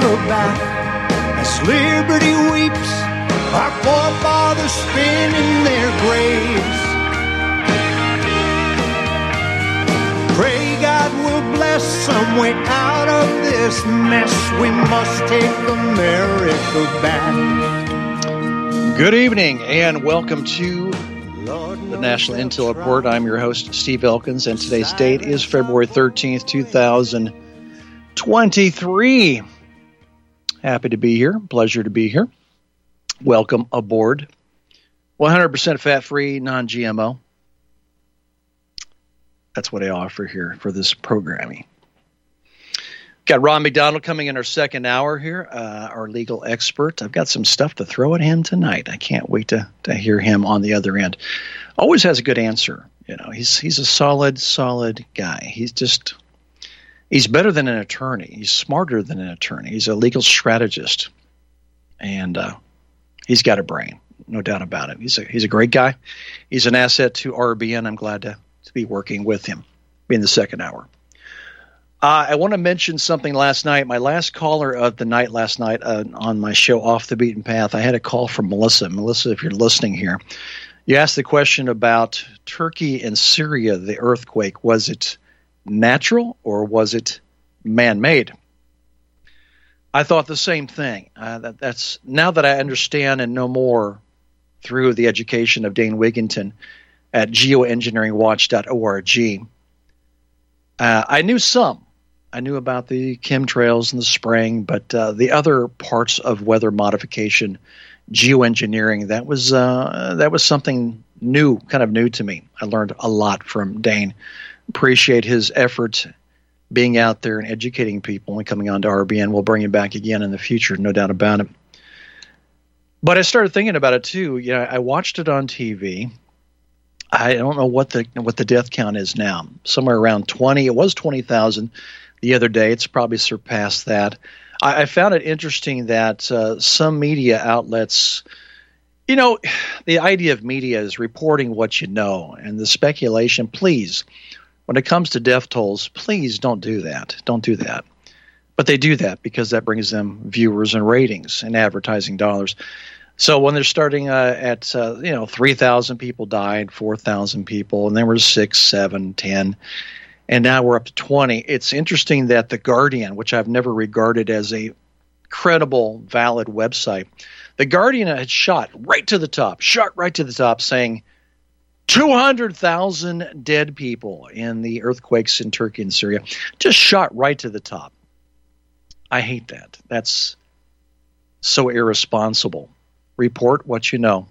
back as liberty weeps, our forefathers spin in their graves. Pray God will bless some way out of this mess. We must take America back. Good evening and welcome to the National Intel Report. I'm your host, Steve Elkins, and today's date is February 13th, 2023. Happy to be here. Pleasure to be here. Welcome aboard. 100% fat free, non GMO. That's what I offer here for this programming. Got Ron McDonald coming in our second hour here, uh, our legal expert. I've got some stuff to throw at him tonight. I can't wait to, to hear him on the other end. Always has a good answer. You know, he's he's a solid, solid guy. He's just he's better than an attorney. He's smarter than an attorney. He's a legal strategist, and uh, he's got a brain, no doubt about it. He's a he's a great guy. He's an asset to RBN. I'm glad to to be working with him in the second hour. Uh, I want to mention something last night. My last caller of the night last night uh, on my show, Off the Beaten Path, I had a call from Melissa. Melissa, if you're listening here, you asked the question about Turkey and Syria, the earthquake. Was it natural or was it man made? I thought the same thing. Uh, that, that's now that I understand and know more through the education of Dane Wigington at geoengineeringwatch.org. Uh, I knew some. I knew about the chemtrails and the spraying, but uh, the other parts of weather modification, geoengineering, that was uh, that was something new, kind of new to me. I learned a lot from Dane. Appreciate his efforts being out there and educating people and coming on to RBN. We'll bring him back again in the future, no doubt about it. But I started thinking about it too. You know, I watched it on TV. I don't know what the what the death count is now. Somewhere around twenty. It was twenty thousand the other day. It's probably surpassed that. I, I found it interesting that uh, some media outlets, you know, the idea of media is reporting what you know, and the speculation. Please, when it comes to death tolls, please don't do that. Don't do that. But they do that because that brings them viewers and ratings and advertising dollars. So when they're starting uh, at uh, you know three thousand people died, four thousand people, and then we're six, seven, ten, and now we're up to twenty. It's interesting that the Guardian, which I've never regarded as a credible, valid website, the Guardian had shot right to the top, shot right to the top, saying. 200,000 dead people in the earthquakes in Turkey and Syria. Just shot right to the top. I hate that. That's so irresponsible report what you know.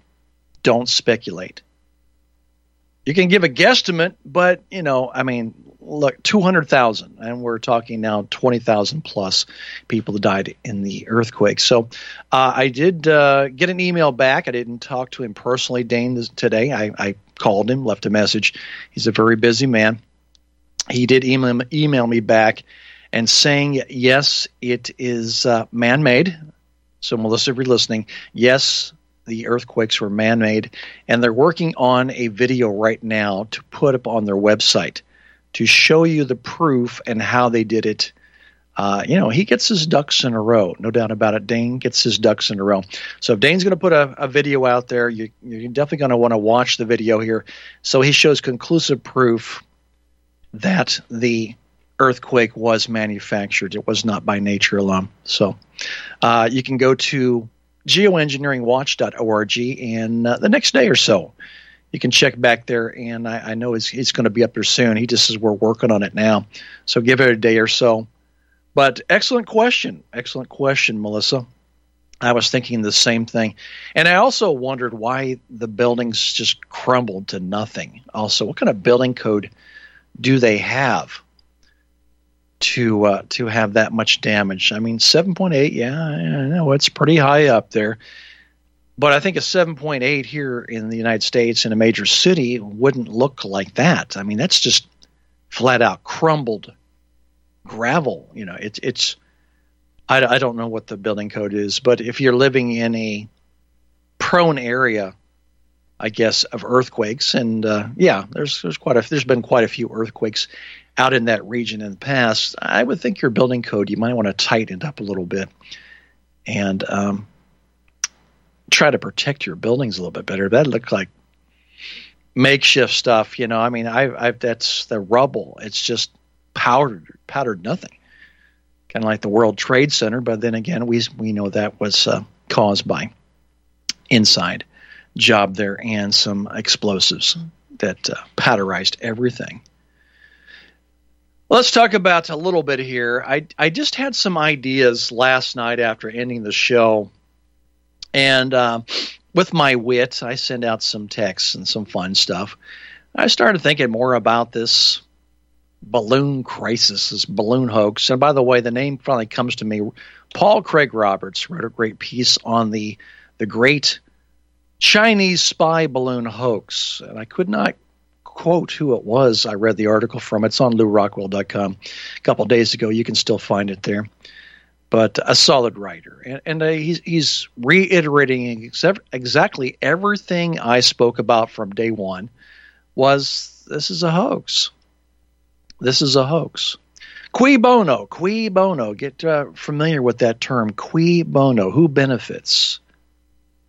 Don't speculate. You can give a guesstimate, but you know, I mean, look, two hundred thousand, and we're talking now twenty thousand plus people that died in the earthquake. So, uh, I did uh, get an email back. I didn't talk to him personally, Dane, today. I, I called him, left a message. He's a very busy man. He did email email me back and saying yes, it is uh, man-made. So, Melissa, if you're listening, yes, the earthquakes were man made, and they're working on a video right now to put up on their website to show you the proof and how they did it. Uh, you know, he gets his ducks in a row, no doubt about it. Dane gets his ducks in a row. So if Dane's going to put a, a, video out there, you, you're definitely going to want to watch the video here. So he shows conclusive proof that the earthquake was manufactured. It was not by nature alone. So uh, you can go to geoengineeringwatch.org and uh, the next day or so you can check back there and i, I know he's, going to be up there soon. He just says we're working on it now. So give it a day or so. But excellent question. Excellent question melissa. I was thinking the same thing. And i also wondered why the buildings just crumbled to nothing. Also what kind of building code do they have to uh, to have that much damage. I mean, 7.8, yeah, I know it's pretty high up there. But I think a 7.8 here in the United States in a major city wouldn't look like that. I mean, that's just flat out crumbled gravel. You know, it's it's. I, I don't know what the building code is, but if you're living in a prone area, I guess of earthquakes, and uh, yeah, there's there's quite a there's been quite a few earthquakes out in that region in the past, I would think your building code you might want to tighten it up a little bit and um, try to protect your buildings a little bit better. That looked like makeshift stuff, you know. I mean, I, I that's the rubble. It's just powdered, powdered nothing. Kind of like the World Trade Center, but then again, we we know that was uh, caused by inside job there and some explosives that uh, powderized everything. Let's talk about a little bit here. I I just had some ideas last night after ending the show, and uh, with my wit, I send out some texts and some fun stuff. I started thinking more about this balloon crisis, this balloon hoax. And by the way, the name finally comes to me. Paul Craig Roberts wrote a great piece on the the great Chinese spy balloon hoax, and I could not quote who it was I read the article from. It's on lewrockwell.com a couple days ago. You can still find it there. But a solid writer. And, and uh, he's, he's reiterating exactly everything I spoke about from day one was this is a hoax. This is a hoax. Cui bono, cui bono. Get uh, familiar with that term, cui bono. Who benefits?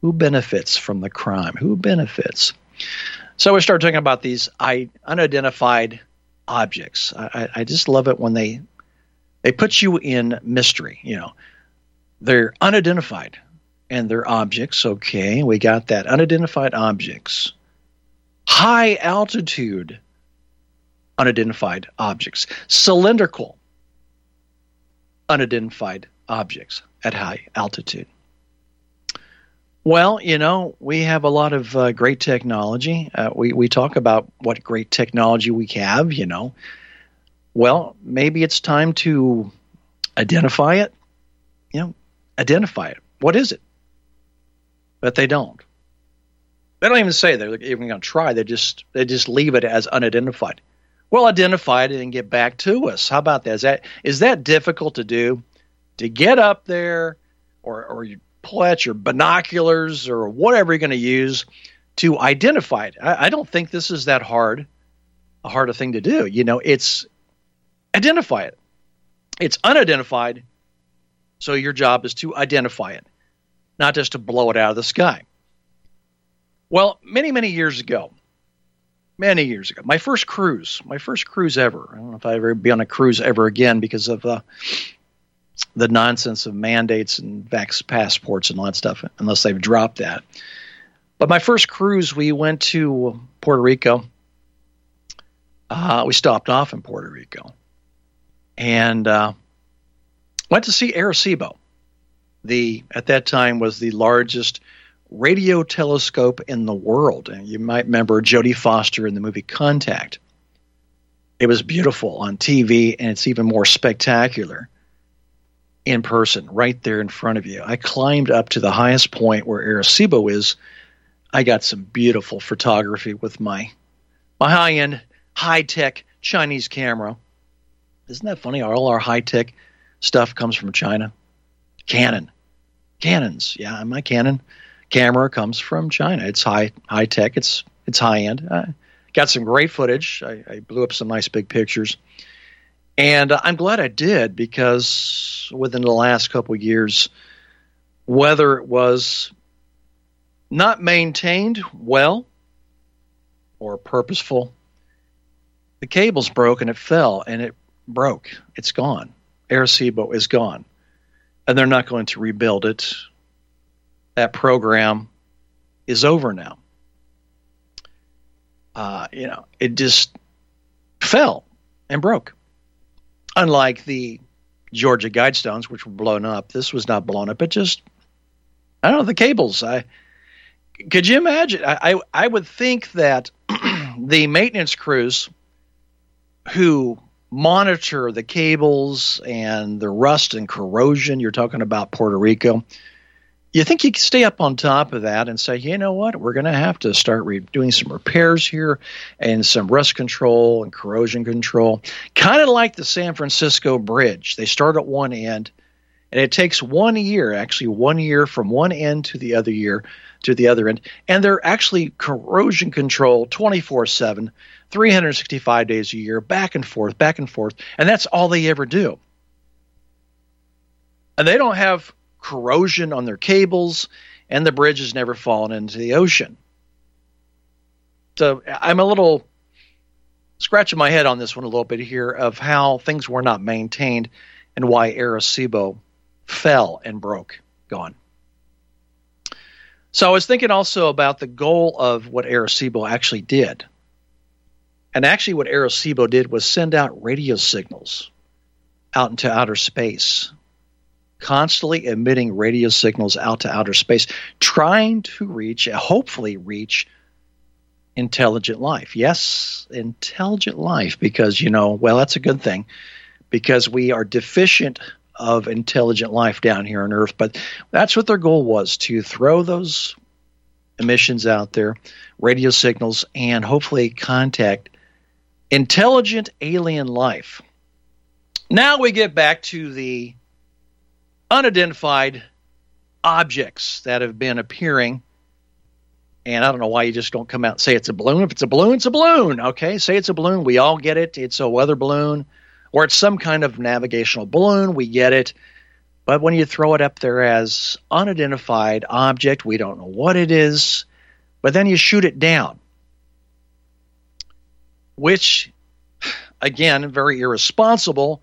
Who benefits from the crime? Who benefits? So we start talking about these unidentified objects. I, I just love it when they they put you in mystery. You know, they're unidentified and they're objects. Okay, we got that. Unidentified objects, high altitude unidentified objects, cylindrical unidentified objects at high altitude. Well, you know, we have a lot of uh, great technology. Uh, we we talk about what great technology we have. You know, well, maybe it's time to identify it. You know, identify it. What is it? But they don't. They don't even say they're even going to try. They just they just leave it as unidentified. Well, identify it and get back to us. How about that? Is that is that difficult to do? To get up there, or or you pull out your binoculars or whatever you're going to use to identify it. I, I, don't think this is that hard, a harder thing to do. You know, it's identify it. It's unidentified, so your job is to identify it, not just to blow it out of the sky. Well, many, many years ago, many years ago, my first cruise, my first cruise ever. I don't know if I ever be on a cruise ever again because of uh, the nonsense of mandates and vax passports and all that stuff, unless they've dropped that. But my first cruise, we went to Puerto Rico. Uh, we stopped off in Puerto Rico and uh, went to see Arecibo. The at that time was the largest radio telescope in the world. And you might remember Jodie Foster in the movie Contact. It was beautiful on TV, and it's even more spectacular in person, right there in front of you. I climbed up to the highest point where Arecibo is. I got some beautiful photography with my my high end, high tech Chinese camera. Isn't that funny? All our high tech stuff comes from China. Canon, Canons, yeah, my Canon camera comes from China. It's high high tech. It's it's high end. I got some great footage. I, I blew up some nice big pictures. And I'm glad I did because within the last couple years, whether it was not maintained well or purposeful, the cables broke and it fell, and it broke. It's gone. Arecibo is gone. And they're not going to rebuild it. That program is over now. Uh, you know, it just fell and broke. Unlike the Georgia Guidestones, which were blown up, this was not blown up. It just, I don't know, the cables. I could you imagine? I I, I would think that the maintenance crews who monitor the cables and the rust and corrosion. You're talking about Puerto Rico. You think you could stay up on top of that and say, you know what, we're going to have to start re- doing some repairs here and some rust control and corrosion control, kind of like the San Francisco Bridge. They start at one end, and it takes one year, actually one year from one end to the other year to the other end, and they're actually corrosion control 24 7 365 days a year, back and forth, back and forth. And that's all they ever do. And they don't have corrosion on their cables, and the bridge has never fallen into the ocean. So I'm a little scratching my head on this one a little bit here of how things were not maintained and why Arecibo fell and broke, gone. So I was thinking also about the goal of what Arecibo actually did. And actually, what Arecibo did was send out radio signals out into outer space, constantly emitting radio signals out to outer space, trying to reach, hopefully, reach intelligent life. Yes, intelligent life, because, you know, well, that's a good thing, because we are deficient of intelligent life down here on Earth. But that's what their goal was to throw those emissions out there, radio signals, and hopefully contact intelligent alien life. Now we get back to the unidentified objects that have been appearing. And I don't know why you just don't come out and say it's a balloon. If it's a balloon, it's a balloon. Okay, say it's a balloon. We all get it. It's a weather balloon or it's some kind of navigational balloon. We get it. But when you throw it up there as unidentified object, we don't know what it is, but then you shoot it down which, again, very irresponsible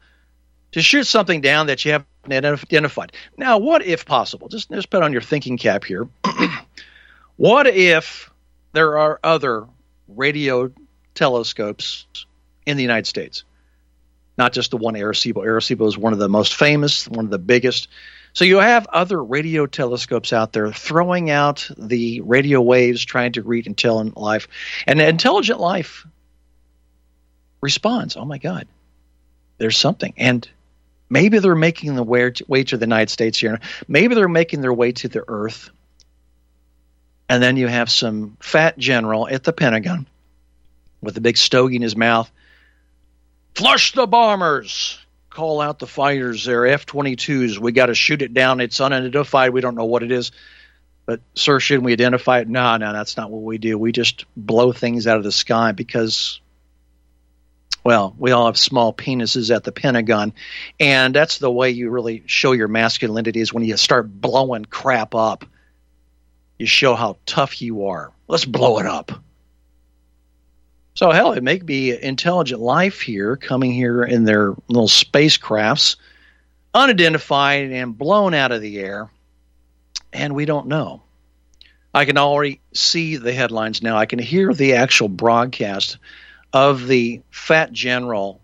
to shoot something down that you haven't identified. Now, what if possible? Just, just put on your thinking cap here. what if there are other radio telescopes in the United States? Not just the one Arecibo. Arecibo is one of the most famous, one of the biggest. So you have other radio telescopes out there throwing out the radio waves, trying to read intelligent life. And intelligent life responds, "Oh my God, there's something." And maybe they're making the way to, way to the United States here. Maybe they're making their way to the Earth. And then you have some fat general at the Pentagon with a big stogie in his mouth. Flush the bombers. Call out the fighters. They're F 22s. We got to shoot it down. It's unidentified. We don't know what it is. But, sir, shouldn't we identify it? No, no, that's not what we do. We just blow things out of the sky because well, we all have small penises at the Pentagon, and that's the way you really show your masculinity is when you start blowing crap up. You show how tough you are. Let's blow it up. So hell, it may be intelligent life here coming here in their little spacecrafts, unidentified and blown out of the air, and we don't know. I can already see the headlines now. I can hear the actual broadcast of the fat general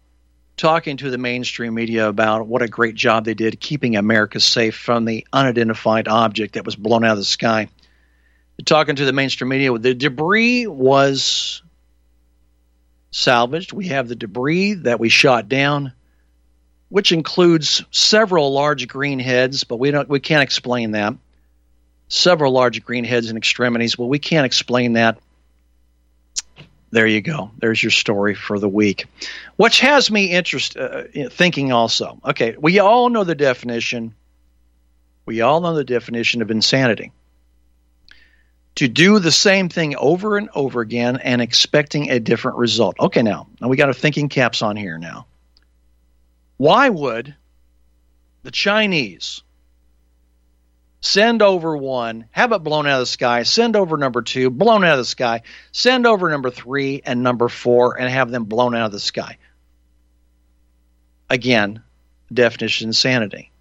talking to the mainstream media about what a great job they did keeping America safe from the unidentified object that was blown out of the sky. Talking to the mainstream media, the debris was salvaged. We have the debris that we shot down, which includes several large green heads, but we don't we can't explain that. Several large green heads and extremities, but we can't explain that there you go. There's your story for the week, which has me interest uh, thinking also. Okay, we all know the definition. We all know the definition of insanity. To do the same thing over and over again and expecting a different result. Okay, now, now we got our thinking caps on here now. Why would the Chinese send over one, have it blown out of the sky, send over number two, blown out of the sky, send over number three and number four, and have them blown out of the sky. Again, definition insanity.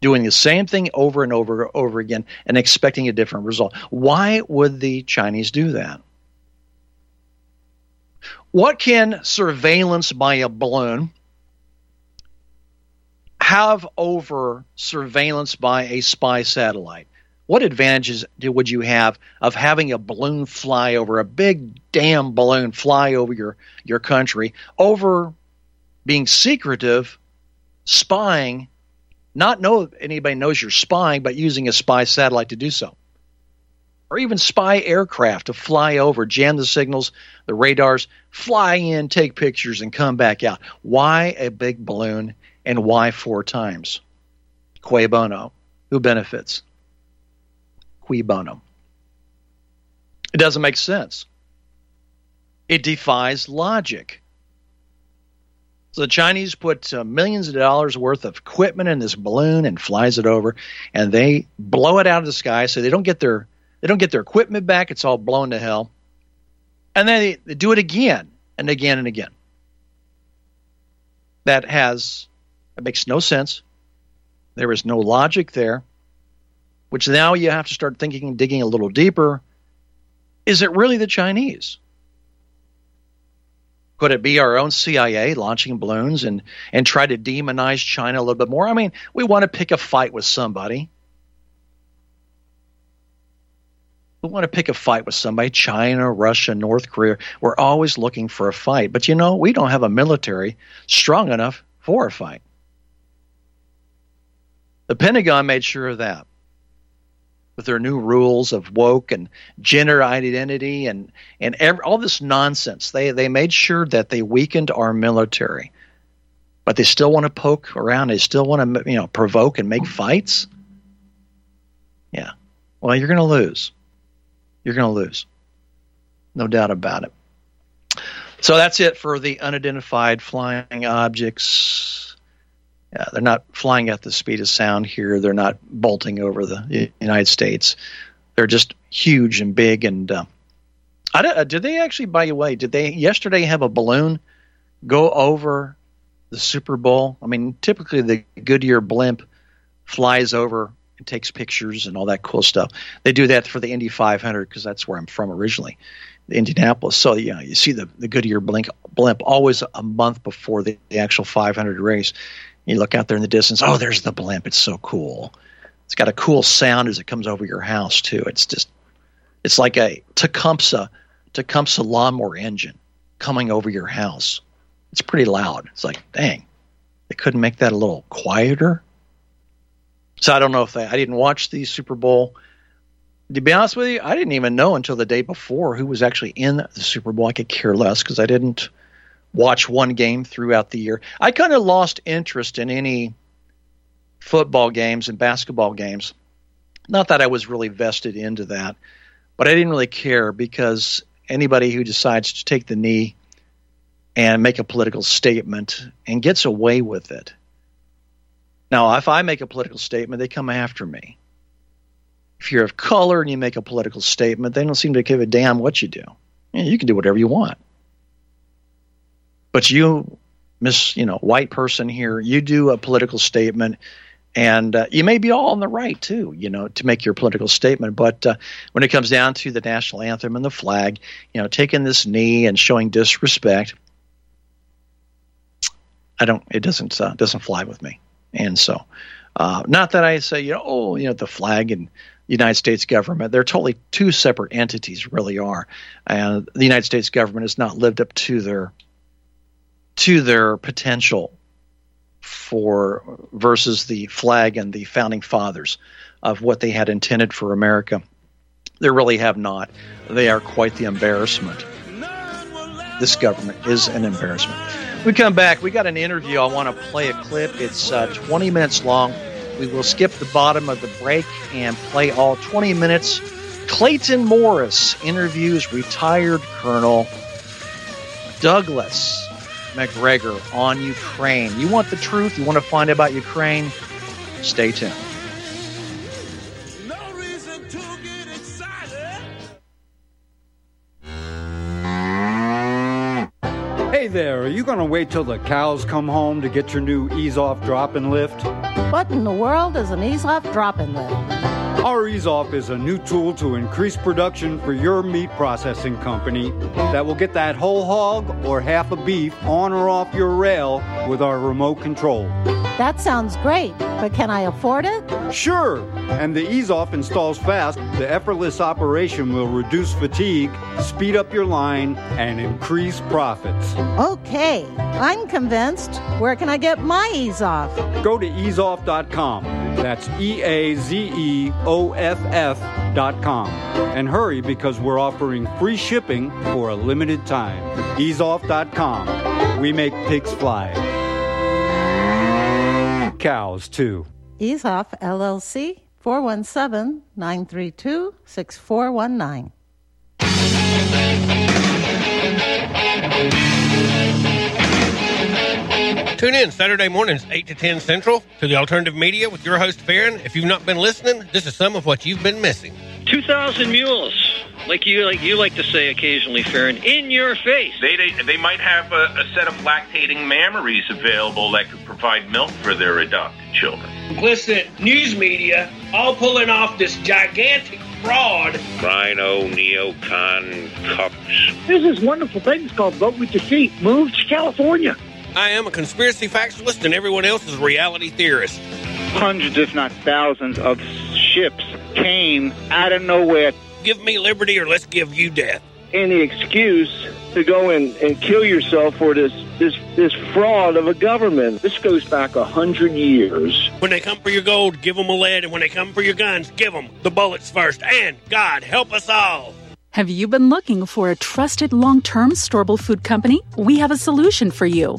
Doing the same thing over and over and over again and expecting a different result. Why would the Chinese do that? What can surveillance by a balloon have over surveillance by a spy satellite? What advantages do, would you have of having a balloon fly over a big damn balloon fly over your your country over being secretive, spying, not know anybody knows you're spying, but using a spy satellite to do so, or even spy aircraft to fly over, jam the signals, the radars, fly in, take pictures, and come back out. Why a big balloon, and why four times? Cui bono? Who benefits? Cui bono? It doesn't make sense. It defies logic. So the Chinese put uh, millions of dollars worth of equipment in this balloon and flies it over, and they blow it out of the sky. So they don't get their they don't get their equipment back. It's all blown to hell, and then they, they do it again and again and again. That has that makes no sense. There is no logic there which now you have to start thinking, and digging a little deeper. Is it really the Chinese? Could it be our own CIA launching balloons and, and try to demonize China a little bit more? I mean, we want to pick a fight with somebody. We want to pick a fight with somebody China, Russia, North Korea. We're always looking for a fight. But you know, we don't have a military strong enough for a fight. The Pentagon made sure of that with their new rules of woke and gender identity and and every, all this nonsense. They they made sure that they weakened our military, but they still want to poke around. They still want to you know provoke and make fights. Yeah, well, you're going to lose. You're going to lose, no doubt about it. So that's it for the unidentified flying objects they're not flying at the speed of sound here. They're not bolting over the United States. They're just huge and big. And uh, I uh, did they actually, by the way, did they yesterday have a balloon go over the Super Bowl? I mean, typically the Goodyear blimp flies over and takes pictures and all that cool stuff. They do that for the Indy 500 because that's where I'm from originally, Indianapolis. So yeah, you see the the Goodyear blimp blimp always a month before the, the actual 500 race. You look out there in the distance. Oh, there's the blimp. It's so cool. It's got a cool sound as it comes over your house too. It's just, it's like a Tecumseh, Tecumseh lawnmower engine coming over your house. It's pretty loud. It's like, dang, they couldn't make that a little quieter. So I don't know if they. I didn't watch the Super Bowl. To be honest with you, I didn't even know until the day before who was actually in the Super Bowl. I could care less because I didn't watch one game throughout the year. I kind of lost interest in any football games and basketball games. Not that I was really vested into that, but I didn't really care because anybody who decides to take the knee and make a political statement and gets away with it. Now, if I make a political statement, they come after me. If you're of color and you make a political statement, they don't seem to give a damn what you do. You can do whatever you want. But you, Miss, you know, white person here, you do a political statement, and uh, you may be all on the right too, you know, to make your political statement. But uh, when it comes down to the national anthem and the flag, you know, taking this knee and showing disrespect, I don't. It doesn't uh, doesn't fly with me. And so, uh, not that I say, you know, oh, you know, the flag and United States government. They're totally two separate entities, really are. And the United States government has not lived up to their to their potential for versus the flag and the founding fathers of what they had intended for America. They really have not. They are quite the embarrassment. This government is an embarrassment. We come back. We got an interview. I want to play a clip. It's uh, 20 minutes long. We will skip the bottom of the break and play all 20 minutes. Clayton Morris interviews retired Colonel Douglas Macgregor on Ukraine. You want the truth? You want to find out about Ukraine? Stay tuned. hey there, are you going to wait till the cows come home to get your new ease off drop and lift? What in the world is an ease off drop and lift? Our Ease Off is a new tool to increase production for your meat processing company that will get that whole hog or half a beef on or off your rail with our remote control. That sounds great, but can I afford it? Sure, and the Ease Off installs fast. The effortless operation will reduce fatigue, speed up your line, and increase profits. Okay, I'm convinced. Where can I get my ease off? Go to easeoff.com. That's E A Z E O F F dot com. And hurry because we're offering free shipping for a limited time. Easeoff.com. We make pigs fly. Cows, too. EaseOff LLC 417 932 6419. Tune in Saturday mornings, 8 to 10 Central, to the alternative media with your host, Farron. If you've not been listening, this is some of what you've been missing. 2,000 mules, like you like you like to say occasionally, Farron, in your face. They, they, they might have a, a set of lactating mammaries available that could provide milk for their adopted children. Complicit news media all pulling off this gigantic fraud. RINO, neocon, cups. There's this wonderful thing it's called Vote with Your Feet. Move to California. I am a conspiracy factualist, and everyone else is a reality theorist. Hundreds, if not thousands, of ships came out of nowhere. Give me liberty, or let's give you death. Any excuse to go in and kill yourself for this this this fraud of a government. This goes back a hundred years. When they come for your gold, give them a lead, and when they come for your guns, give them the bullets first. And God help us all. Have you been looking for a trusted long term storable food company? We have a solution for you.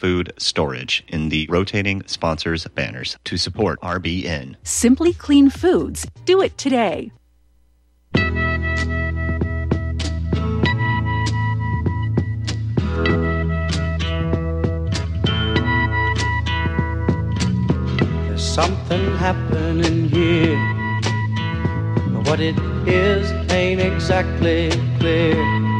food storage in the rotating sponsors banners to support RBN. Simply Clean Foods. Do it today. There's something happening here. But What it is ain't exactly clear.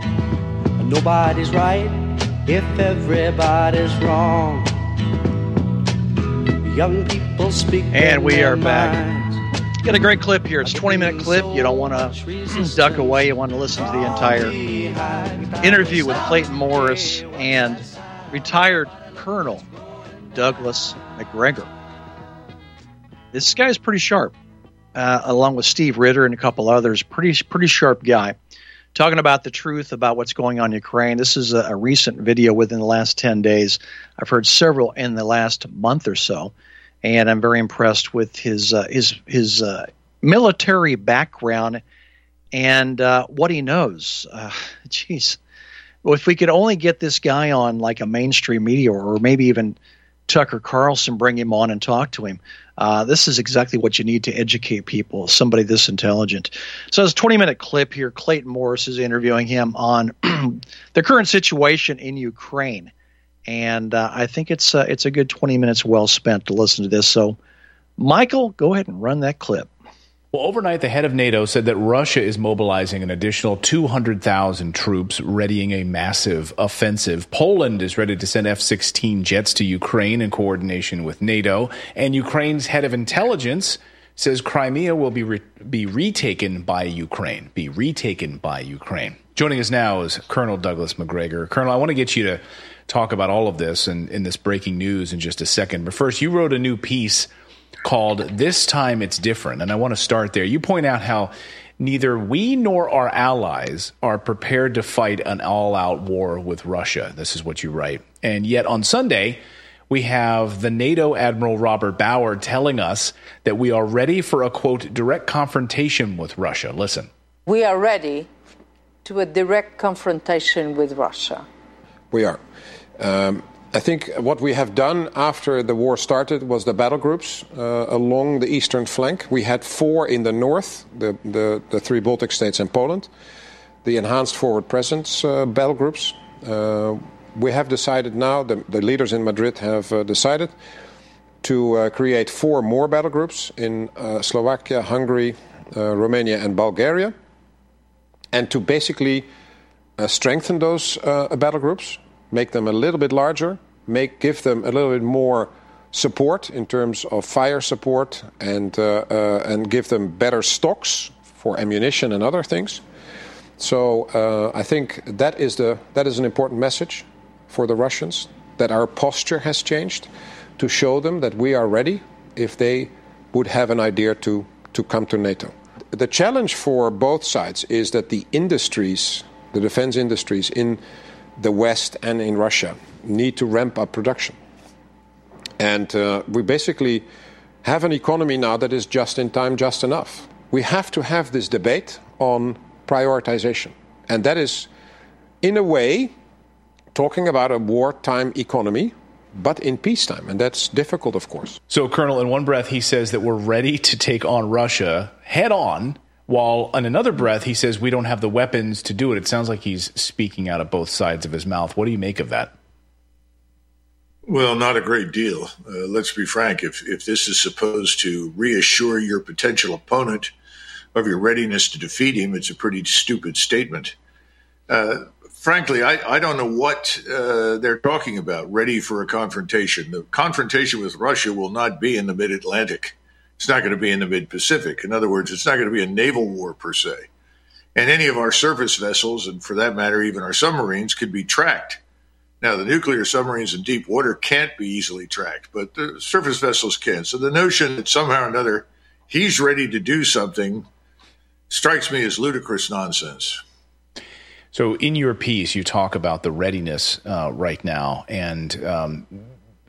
Nobody's right if everybody's wrong. Young people speak. And we are back. Got a great clip here. It's a 20 minute clip. You don't want to duck away. You want to listen to the entire interview with Clayton Morris and retired Colonel Douglas Macgregor. This guy's pretty sharp, uh, along with Steve Ritter and a couple others. Pretty pretty sharp guy talking about the truth about what's going on in Ukraine. This is a, a, recent video within the last 10 days. I've heard several in the last month or so, and I'm very impressed with his uh, his his uh, military background and uh, what he knows. Jeez, well, if we could only get this guy on like a mainstream media or maybe even Tucker Carlson, bring him on and talk to him. Uh, this is exactly what you need to educate people, somebody this intelligent. So, it's a 20 minute clip here. Clayton Morris is interviewing him on the current situation in Ukraine. And uh, I think it's, uh, it's a good 20 minutes well spent to listen to this. So, Michael, go ahead and run that clip. Well, overnight, the head of NATO said that Russia is mobilizing an additional 200,000 troops, readying a massive offensive. Poland is ready to send F 16 jets to Ukraine in coordination with NATO. And Ukraine's head of intelligence says Crimea will be, re- be retaken by Ukraine. Be retaken by Ukraine. Joining us now is Colonel Douglas Macgregor. Colonel, I want to get you to talk about all of this and in this breaking news in just a second. But first, you wrote a new piece called This Time It's Different. And I want to start there. You point out how neither we nor our allies are prepared to fight an all out war with Russia. This is what you write. And yet on Sunday, we have the NATO Admiral Robert Bauer telling us that we are ready for a quote, direct confrontation with Russia. Listen. We are ready to a direct confrontation with Russia. We are. Um, I think what we have done after the war started was the battle groups uh, along the eastern flank. We had four in the north, the, the, the three Baltic states and Poland, the enhanced forward presence uh, battle groups. Uh, we have decided now, the, the leaders in Madrid have uh, decided to uh, create four more battle groups in uh, Slovakia, Hungary, Romania, and Bulgaria, and to basically strengthen those battle groups make them a little bit larger, make give them a little bit more support in terms of fire support, and uh, uh, and give them better stocks for ammunition and other things. So uh, I think that is the that is an important message for the Russians that our posture has changed to show them that we are ready if they would have an idea to to come to NATO. The challenge for both sides is that the industries, the defense industries in the West and in Russia need to ramp up production. And uh, we basically have an economy now that is just in time, just enough. We have to have this debate on prioritization. And that is, in a way, talking about a wartime economy, but in peacetime. And that's difficult, of course. So, Colonel, in one breath, he says that we're ready to take on Russia head on while in another breath, he says we don't have the weapons to do it. It sounds like he's speaking out of both sides of his mouth. What do you make of that? Well, not a great deal. Uh, let's be frank. If, if this is supposed to reassure your potential opponent of your readiness to defeat him, it's a pretty stupid statement. Uh, frankly, I, I, don't know what uh, they're talking about, ready for a confrontation. The confrontation with Russia will not be in the mid Atlantic. It's not going to be in the mid Pacific. In other words, it's not going to be a naval war per se. And any of our surface vessels, and for that matter, even our submarines, could be tracked. Now, the nuclear submarines in deep water can't be easily tracked, but the surface vessels can. So the notion that somehow or another he's ready to do something strikes me as ludicrous nonsense. So, in your piece, you talk about the readiness uh, right now, and um,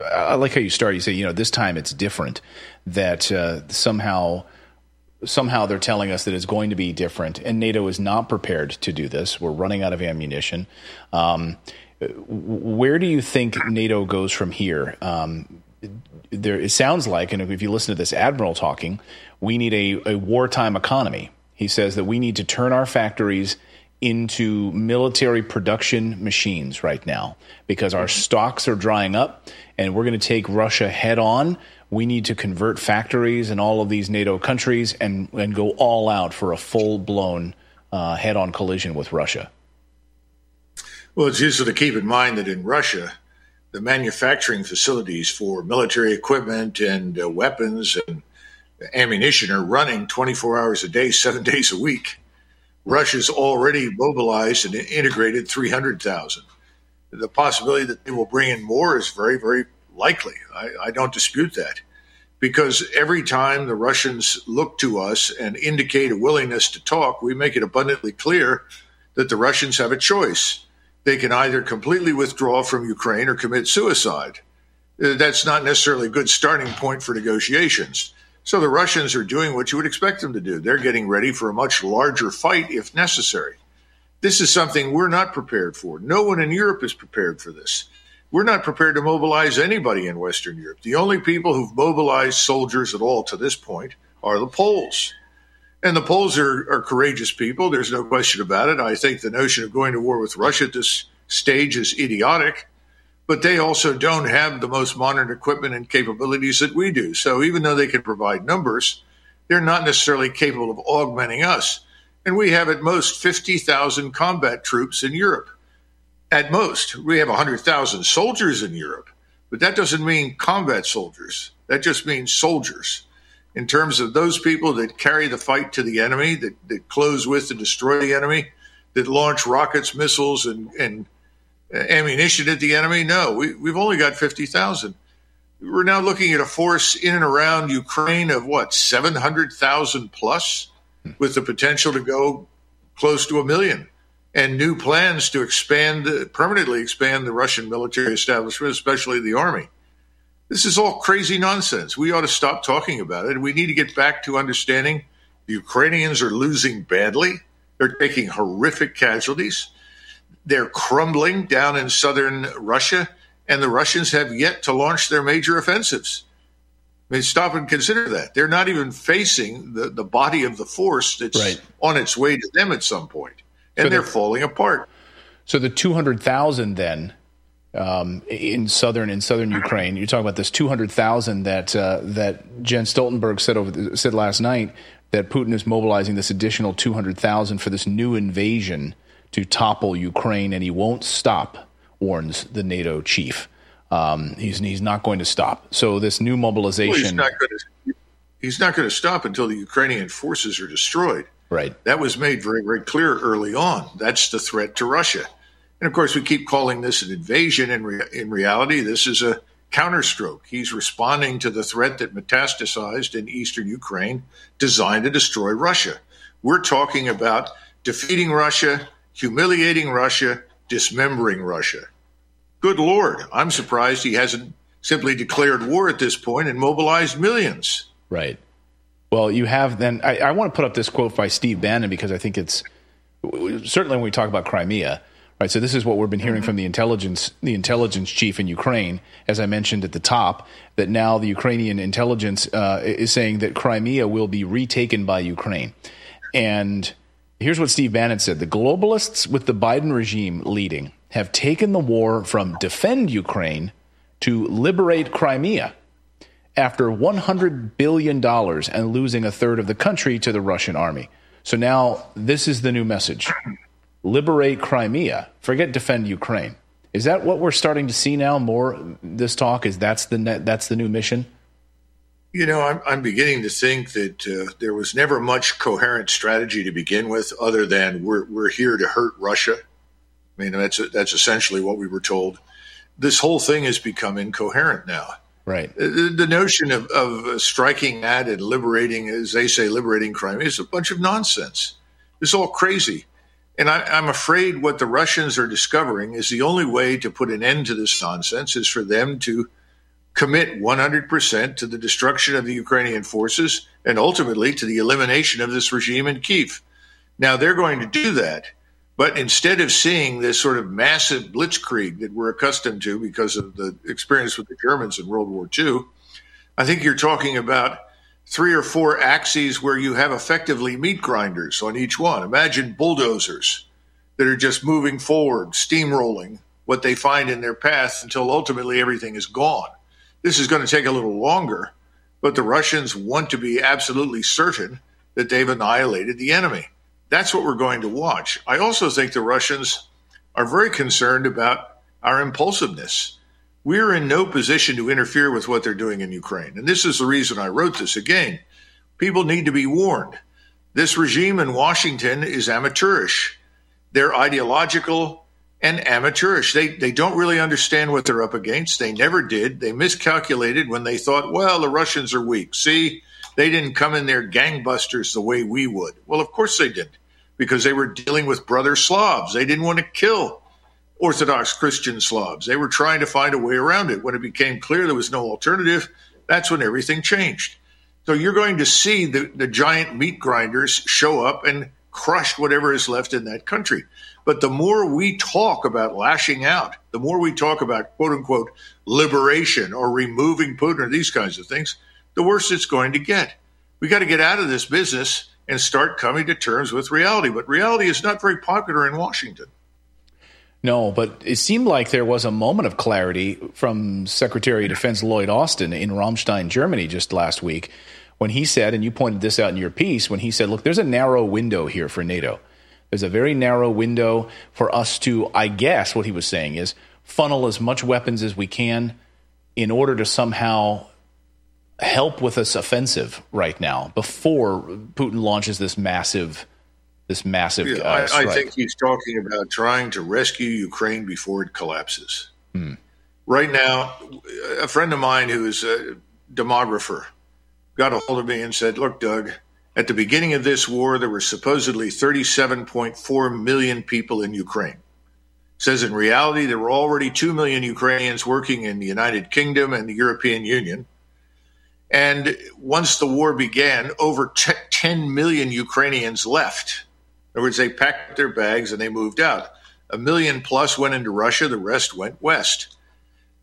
I like how you start. You say, you know, this time it's different. That uh, somehow, somehow they're telling us that it's going to be different, and NATO is not prepared to do this. We're running out of ammunition. Um, where do you think NATO goes from here? Um, there, it sounds like, and if you listen to this admiral talking, we need a, a wartime economy. He says that we need to turn our factories into military production machines right now because our stocks are drying up and we're going to take Russia head on. We need to convert factories in all of these NATO countries and, and go all out for a full blown uh, head on collision with Russia. Well, it's useful to keep in mind that in Russia, the manufacturing facilities for military equipment and uh, weapons and ammunition are running 24 hours a day, seven days a week. Russia's already mobilized and integrated 300,000. The possibility that they will bring in more is very, very likely. I, I don't dispute that. Because every time the Russians look to us and indicate a willingness to talk, we make it abundantly clear that the Russians have a choice. They can either completely withdraw from Ukraine or commit suicide. Uh, that's not necessarily a good starting point for negotiations. So the Russians are doing what you would expect them to do. They're getting ready for a much larger fight if necessary. This is something we're not prepared for. No one in Europe is prepared for this. We're not prepared to mobilize anybody in Western Europe. The only people who've mobilized soldiers at all to this point are the Poles. And the Poles are, are courageous people. There's no question about it. I think the notion of going to war with Russia at this stage is idiotic but they also don't have the most modern equipment and capabilities that we do. So even though they can provide numbers, they're not necessarily capable of augmenting us. And we have at most 50,000 combat troops in Europe. At most, we have 100,000 soldiers in Europe, but that doesn't mean combat soldiers. That just means soldiers. In terms of those people that carry the fight to the enemy, that, that close with and destroy the enemy, that launch rockets, missiles, and, and ammunition at the enemy, no, we, we've only got 50,000 we're now looking at a force in and around Ukraine of what, 700,000 plus, with the potential to go close to a million, and new plans to expand, permanently expand the Russian military establishment, especially the army. This is all crazy nonsense. We ought to stop talking about it. We need to get back to understanding the Ukrainians are losing badly. They're taking horrific casualties. They're crumbling down in southern Russia and the Russians have yet to launch their major offensives. I mean, stop and consider that. They're not even facing the, the body of the force that's right. on its way to them at some point, and so they're falling apart. So the 200,000 then um, in southern in southern Ukraine, you're talking about this 200,000 that uh, that Jens Stoltenberg said over the, said last night that Putin is mobilizing this additional 200,000 for this new invasion to topple Ukraine, and he won't stop warns the NATO chief. Um, he's he's not going to stop. So this new mobilization. Well, he's not going to. He's not going to stop until the Ukrainian forces are destroyed. Right. That was made very very clear early on. That's the threat to Russia, and of course we keep calling this an invasion. In re- in reality, this is a counterstroke. He's responding to the threat that metastasized in eastern Ukraine, designed to destroy Russia. We're talking about defeating Russia, humiliating Russia, dismembering Russia. Good Lord, I'm surprised he hasn't simply declared war at this point and mobilized millions. Right. Well, you have then. I, I want to put up this quote by Steve Bannon because I think it's certainly when we talk about Crimea. Right. So this is what we've been hearing from the intelligence, the intelligence chief in Ukraine, as I mentioned at the top, that now the Ukrainian intelligence uh, is saying that Crimea will be retaken by Ukraine, and Here's what Steve Bannon said The globalists with the Biden regime leading have taken the war from defend Ukraine to liberate Crimea after $100 billion and losing a third of the country to the Russian army. So now this is the new message liberate Crimea, forget defend Ukraine. Is that what we're starting to see now more this talk is that's the that's the new mission? You know, I'm, I'm beginning to think that uh, there was never much coherent strategy to begin with, other than we're we're here to hurt Russia. I mean, that's that's essentially what we were told. This whole thing has become incoherent now. Right. The, the notion of, of striking at and liberating, as they say, liberating Crimea is a bunch of nonsense. It's all crazy. And I, I'm afraid what the Russians are discovering is the only way to put an end to this nonsense is for them to commit 100% to the destruction of the Ukrainian forces and ultimately to the elimination of this regime in Kiev. Now, they're going to do that, but instead of seeing this sort of massive blitzkrieg that we're accustomed to because of the experience with the Germans in World War II, I think you're talking about three or four axes where you have effectively meat grinders on each one. Imagine bulldozers that are just moving forward, steamrolling what they find in their path until ultimately everything is gone. This is going to take a little longer, but the Russians want to be absolutely certain that they've annihilated the enemy. That's what we're going to watch. I also think the Russians are very concerned about our impulsiveness. We're in no position to interfere with what they're doing in Ukraine. And this is the reason I wrote this again. People need to be warned. This regime in Washington is amateurish. They're ideological, and amateurish. They they don't really understand what they're up against. They never did. They miscalculated when they thought, well, the Russians are weak. See, they didn't come in there gangbusters the way we would. Well, of course they didn't, because they were dealing with brother Slavs. They didn't want to kill Orthodox Christian Slavs. They were trying to find a way around it. When it became clear there was no alternative, that's when everything changed. So you're going to see the, the giant meat grinders show up and crush whatever is left in that country. But the more we talk about lashing out, the more we talk about quote unquote liberation or removing Putin or these kinds of things, the worse it's going to get. We got to get out of this business and start coming to terms with reality. But reality is not very popular in Washington. No, but it seemed like there was a moment of clarity from Secretary of Defense Lloyd Austin in Ramstein, Germany, just last week, when he said, and you pointed this out in your piece, when he said, look, there's a narrow window here for NATO. There's a very narrow window for us to, I guess, what he was saying is funnel as much weapons as we can in order to somehow help with this offensive right now before Putin launches this massive this massive yeah, uh, I, I, think he's talking about trying to rescue Ukraine before it collapses. Hmm. Right now, a friend of mine who is a demographer got a hold of me and said, Look, Doug, at the beginning of this war, there were supposedly 37.4 million people in Ukraine. Says in reality, there were already 2 million Ukrainians working in the United Kingdom and the European Union. And once the war began, over 10 million Ukrainians left. In other words, they packed their bags and they moved out. A million plus went into Russia, the rest went west.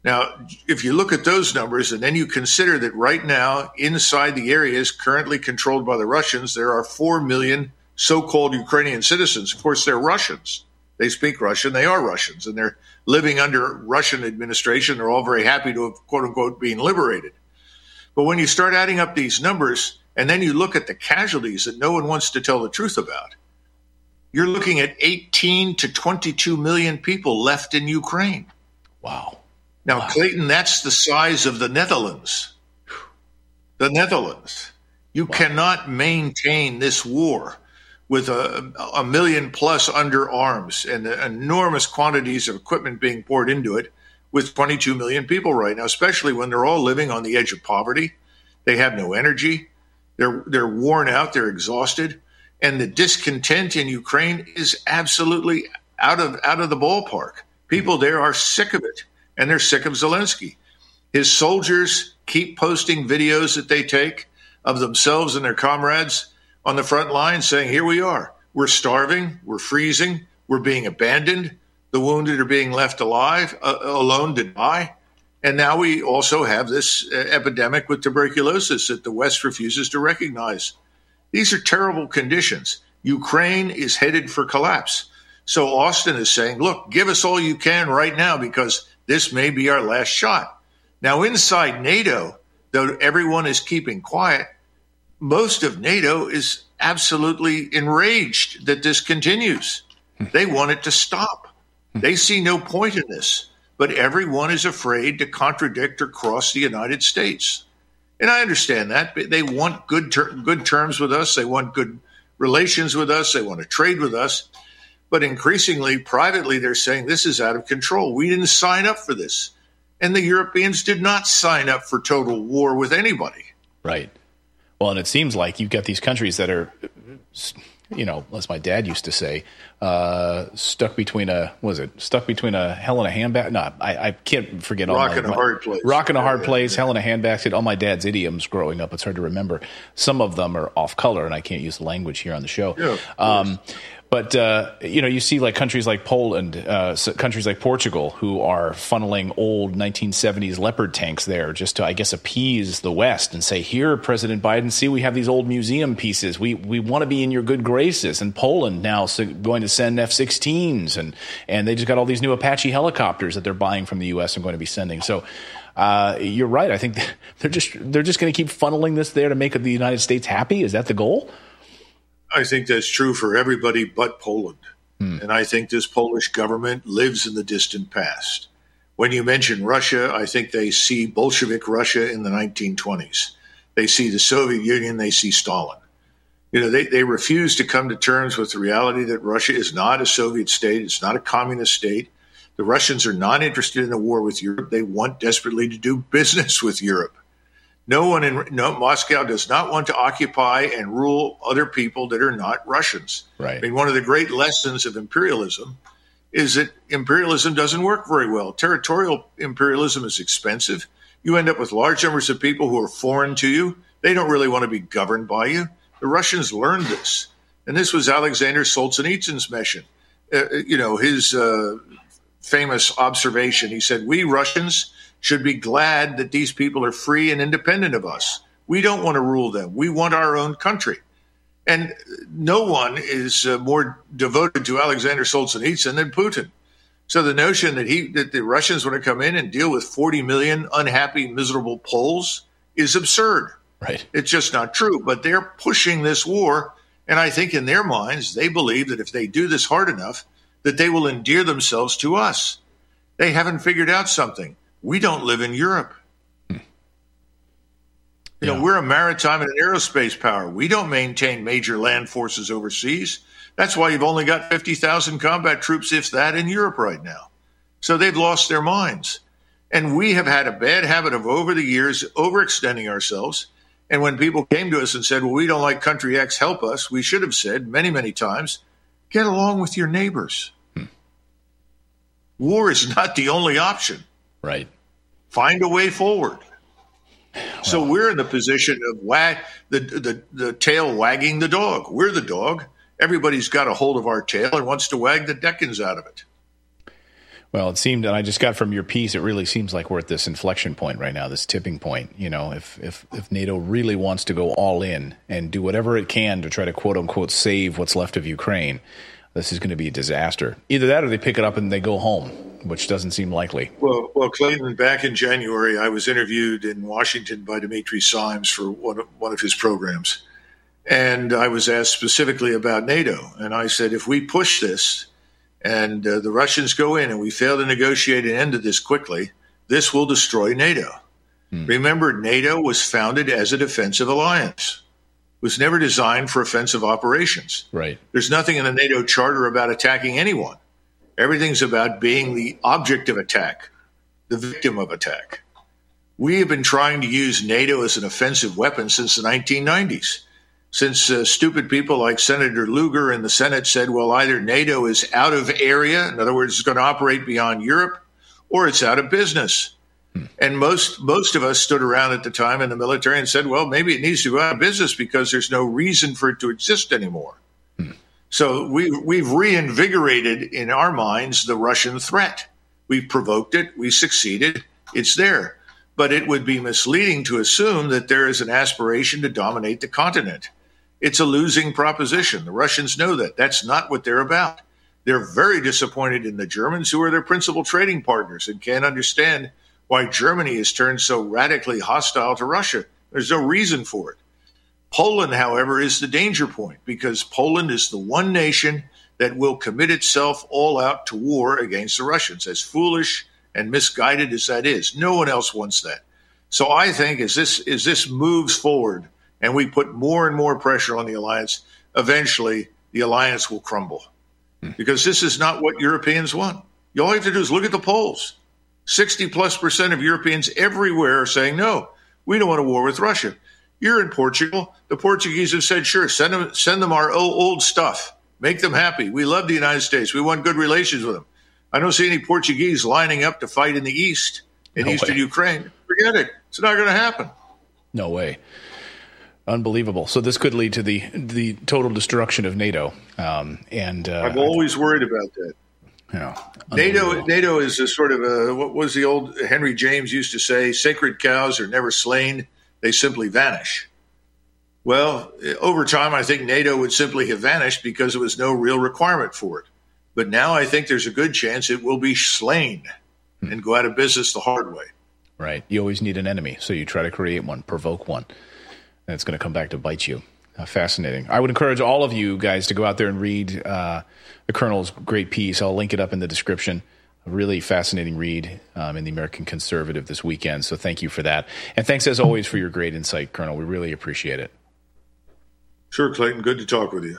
Now, if you look at those numbers and then you consider that right now, inside the areas currently controlled by the Russians, there are 4 million so called Ukrainian citizens. Of course, they're Russians. They speak Russian. They are Russians and they're living under Russian administration. They're all very happy to have, quote unquote, being liberated. But when you start adding up these numbers and then you look at the casualties that no one wants to tell the truth about, you're looking at 18 to 22 million people left in Ukraine. Wow. Now, Clayton, that's the size of the Netherlands. The Netherlands. You wow. cannot maintain this war with a, a, million plus under arms and enormous quantities of equipment being poured into it with 22 million people right now, especially when they're all living on the edge of poverty. They have no energy. They're, they're worn out. They're exhausted. And the discontent in Ukraine is absolutely out of, out of the ballpark. People there are sick of it and they're sick of Zelensky. His soldiers keep posting videos that they take of themselves and their comrades on the front line saying, Here we are. We're starving. We're freezing. We're being abandoned. The wounded are being left alive, uh, alone to die. And now we also have this uh, epidemic with tuberculosis that the West refuses to recognize. These are terrible conditions. Ukraine is headed for collapse. So Austin is saying, look, give us all you can right now because this may be our last shot. Now, inside NATO, though everyone is keeping quiet, most of NATO is absolutely enraged that this continues. Hmm. They want it to stop. Hmm. They see no point in this, but everyone is afraid to contradict or cross the United States. And I understand that. They want good, ter- good terms with us. They want good relations with us. They want to trade with us. But increasingly, privately, they're saying this is out of control. We didn't sign up for this. And the Europeans did not sign up for total war with anybody. Right. Well, and it seems like you've got these countries that are, you know, as my dad used to say, uh, stuck between a was it stuck between a hell and a handbag? No, I, I can't forget all rock my, and a hard place. Rock and a hard place, hell and a handbasket. All my dad's idioms growing up. It's hard to remember. Some of them are off color, and I can't use the language here on the show. Yeah, um, but uh, you know, you see like countries like Poland, uh, countries like Portugal, who are funneling old 1970s Leopard tanks there just to, I guess, appease the West and say, "Here, President Biden, see, we have these old museum pieces. We we want to be in your good graces." And Poland now going to send F-16s, and and they just got all these new Apache helicopters that they're buying from the U.S. and going to be sending. So. Uh, you're right. I think they're just they're just going to keep funneling this there to make the United States happy. Is that the goal? I think that's true for everybody but Poland. Hmm. And I think this Polish government lives in the distant past. When you mention Russia, I think they see Bolshevik Russia in the 1920s. They see the Soviet Union, they see Stalin. You know, they, they refuse to come to terms with the reality that Russia is not a Soviet state, it's not a communist state. The Russians are not interested in a war with Europe. They want desperately to do business with Europe. No one in no, Moscow does not want to occupy and rule other people that are not Russians. Right. I mean, one of the great lessons of imperialism is that imperialism doesn't work very well. Territorial imperialism is expensive. You end up with large numbers of people who are foreign to you. They don't really want to be governed by you. The Russians learned this, and this was Alexander Solzhenitsyn's mission. Uh, you know, his uh, famous observation. He said, "We Russians." Should be glad that these people are free and independent of us. We don't want to rule them. We want our own country. And no one is uh, more devoted to Alexander Solzhenitsyn than Putin. So the notion that he that the Russians want to come in and deal with 40 million unhappy, miserable Poles is absurd. Right. It's just not true. But they're pushing this war. And I think in their minds, they believe that if they do this hard enough, that they will endear themselves to us. They haven't figured out something. We don't live in Europe. You know, we're a maritime and an aerospace power. We don't maintain major land forces overseas. That's why you've only got 50,000 combat troops, if that, in Europe right now. So they've lost their minds. And we have had a bad habit of over the years overextending ourselves. And when people came to us and said, well, we don't like country X, help us, we should have said many, many times, get along with your neighbors. Hmm. War is not the only option. Right. Find a way forward. So we're in the position of wag the, the the tail wagging the dog. We're the dog. Everybody's got a hold of our tail and wants to wag the deckings out of it. Well, it seemed, and I just got from your piece, it really seems like we're at this inflection point right now, this tipping point. You know, if if if NATO really wants to go all in and do whatever it can to try to quote unquote save what's left of Ukraine, this is going to be a disaster. Either that, or they pick it up and they go home, which doesn't seem likely. Well, well, Clayton, back in January, I was interviewed in Washington by Dimitri Simes for one of, one of his programs, and I was asked specifically about NATO, and I said, if we push this and uh, the Russians go in and we fail to negotiate an end to this quickly, this will destroy NATO. Hmm. Remember, NATO was founded as a defensive alliance was never designed for offensive operations. Right. There's nothing in the NATO charter about attacking anyone. Everything's about being the object of attack, the victim of attack. We have been trying to use NATO as an offensive weapon since the 1990s. Since uh, stupid people like Senator Lugar in the Senate said, well, either NATO is out of area, in other words, it's going to operate beyond Europe, or it's out of business. And most most of us stood around at the time in the military and said, "Well, maybe it needs to go out of business because there's no reason for it to exist anymore." So we we've reinvigorated in our minds the Russian threat. We've provoked it. We succeeded. It's there, but it would be misleading to assume that there is an aspiration to dominate the continent. It's a losing proposition. The Russians know that. That's not what they're about. They're very disappointed in the Germans, who are their principal trading partners, and can't understand why Germany has turned so radically hostile to Russia. There's no reason for it. Poland, however, is the danger point because Poland is the one nation that will commit itself all out to war against the Russians, as foolish and misguided as that is. No one else wants that. So I think as this as this moves forward and we put more and more pressure on the alliance, eventually the alliance will crumble. Hmm. Because this is not what Europeans want. All you have to do is look at the polls. 60 plus percent of Europeans everywhere are saying, no, we don't want a war with Russia. You're in Portugal. The Portuguese have said, sure, send them, send them our old stuff. Make them happy. We love the United States. We want good relations with them. I don't see any Portuguese lining up to fight in the East, in no Eastern way. Ukraine. Forget it. It's not going to happen. No way. Unbelievable. So this could lead to the the total destruction of NATO. Um, and uh, I've always worried about that. Yeah. NATO NATO is a sort of a what was the old Henry James used to say, sacred cows are never slain, they simply vanish. Well, over time I think NATO would simply have vanished because there was no real requirement for it. But now I think there's a good chance it will be slain hmm. and go out of business the hard way. Right. You always need an enemy, so you try to create one, provoke one, and it's going to come back to bite you. Uh, fascinating. I would encourage all of you guys to go out there and read uh, the Colonel's great piece. I'll link it up in the description. A really fascinating read um, in the American Conservative this weekend. So thank you for that. And thanks as always for your great insight, Colonel. We really appreciate it. Sure, Clayton. Good to talk with you.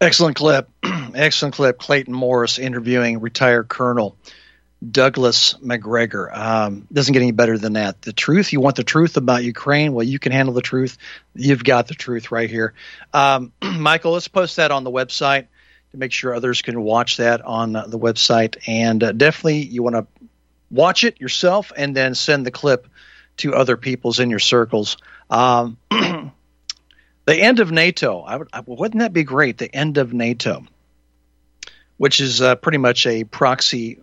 Excellent clip. Excellent clip. Clayton Morris interviewing retired Colonel Douglas Macgregor. Um, doesn't get any better than that. The truth, you want the truth about Ukraine? Well, you can handle the truth. You've got the truth right here. Um, Michael, let's post that on the website to make sure others can watch that on the website. And uh, definitely, you want to watch it yourself and then send the clip to other people's in your circles. Um, the end of NATO. I would, I, wouldn't that be great? The end of NATO, which is uh, pretty much a proxy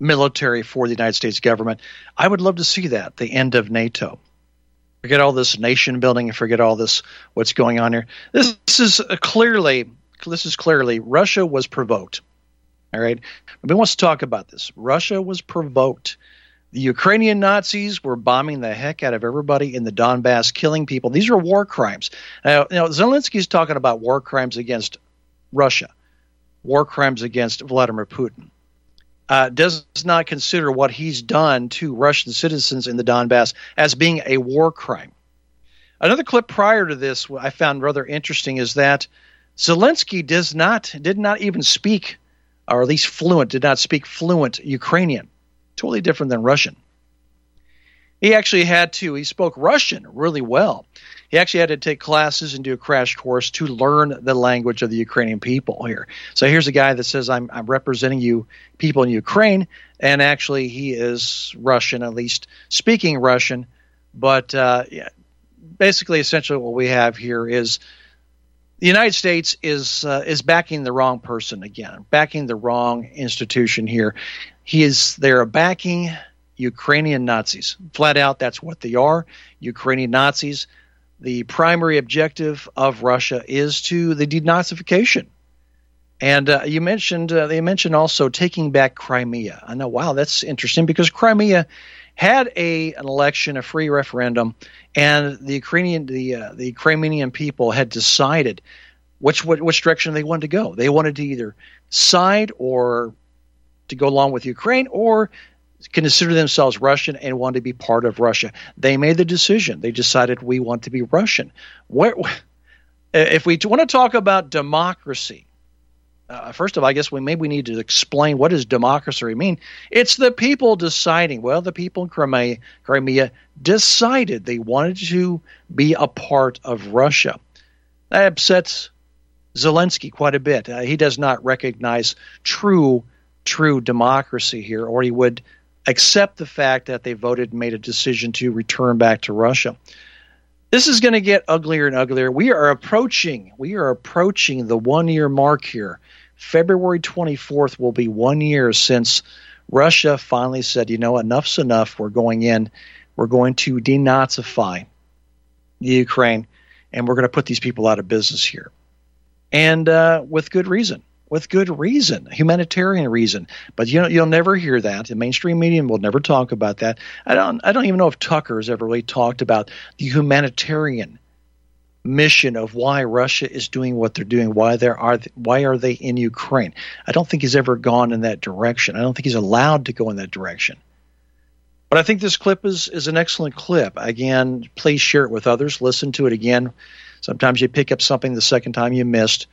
military for the United States government. I would love to see that, the end of NATO. Forget all this nation building and forget all this what's going on here. This, this is clearly this is clearly Russia was provoked. All right. Nobody wants to talk about this. Russia was provoked The Ukrainian Nazis were bombing the heck out of everybody in the Donbass, killing people. These are war crimes. Now, you know, Zelensky's talking about war crimes against Russia, war crimes against Vladimir Putin. Uh, does not consider what he's done to Russian citizens in the Donbass as being a war crime. Another clip prior to this I found rather interesting is that Zelensky does not did not even speak, or at least fluent, did not speak fluent Ukrainian. Totally different than Russian. He actually had to, he spoke Russian really well. He actually had to take classes and do a crash course to learn the language of the Ukrainian people here. So here's a guy that says, I'm, I'm representing you people in Ukraine, and actually he is Russian, at least speaking Russian. But uh, yeah, basically, essentially, what we have here is the United States is uh, is backing the wrong person again, backing the wrong institution here. He is they're backing Ukrainian Nazis. Flat out, that's what they are. Ukrainian Nazis. The primary objective of Russia is to the denazification. And uh, you mentioned uh, they mentioned also taking back Crimea. I know, wow, that's interesting because Crimea had a an election, a free referendum, and the Ukrainian the uh, the Crimean people had decided which, which which direction they wanted to go. They wanted to either side or to go along with Ukraine or consider themselves Russian and want to be part of Russia. They made the decision. They decided we want to be Russian. Where, if we want to talk about democracy, uh, first of all, I guess we maybe we need to explain what does democracy mean. It's the people deciding. Well, the people in Crimea, Crimea decided they wanted to be a part of Russia. That upsets Zelensky quite a bit. Uh, he does not recognize true, true democracy here, or he would accept the fact that they voted and made a decision to return back to Russia. This is going to get uglier and uglier. We are approaching, we are approaching the one year mark here. February 24th will be one year since Russia finally said, you know, enough's enough. We're going in. We're going to denazify the Ukraine, and we're going to put these people out of business here. And uh, with good reason with good reason, humanitarian reason. But you know, you'll never hear that. The mainstream media will never talk about that. I don't. I don't even know if Tucker has ever really talked about the humanitarian mission of why Russia is doing what they're doing. Why there are why are they in Ukraine? I don't think he's ever gone in that direction. I don't think he's allowed to go in that direction. But I think this clip is is an excellent clip. Again, please share it with others. Listen to it again. Sometimes you pick up something the second time you missed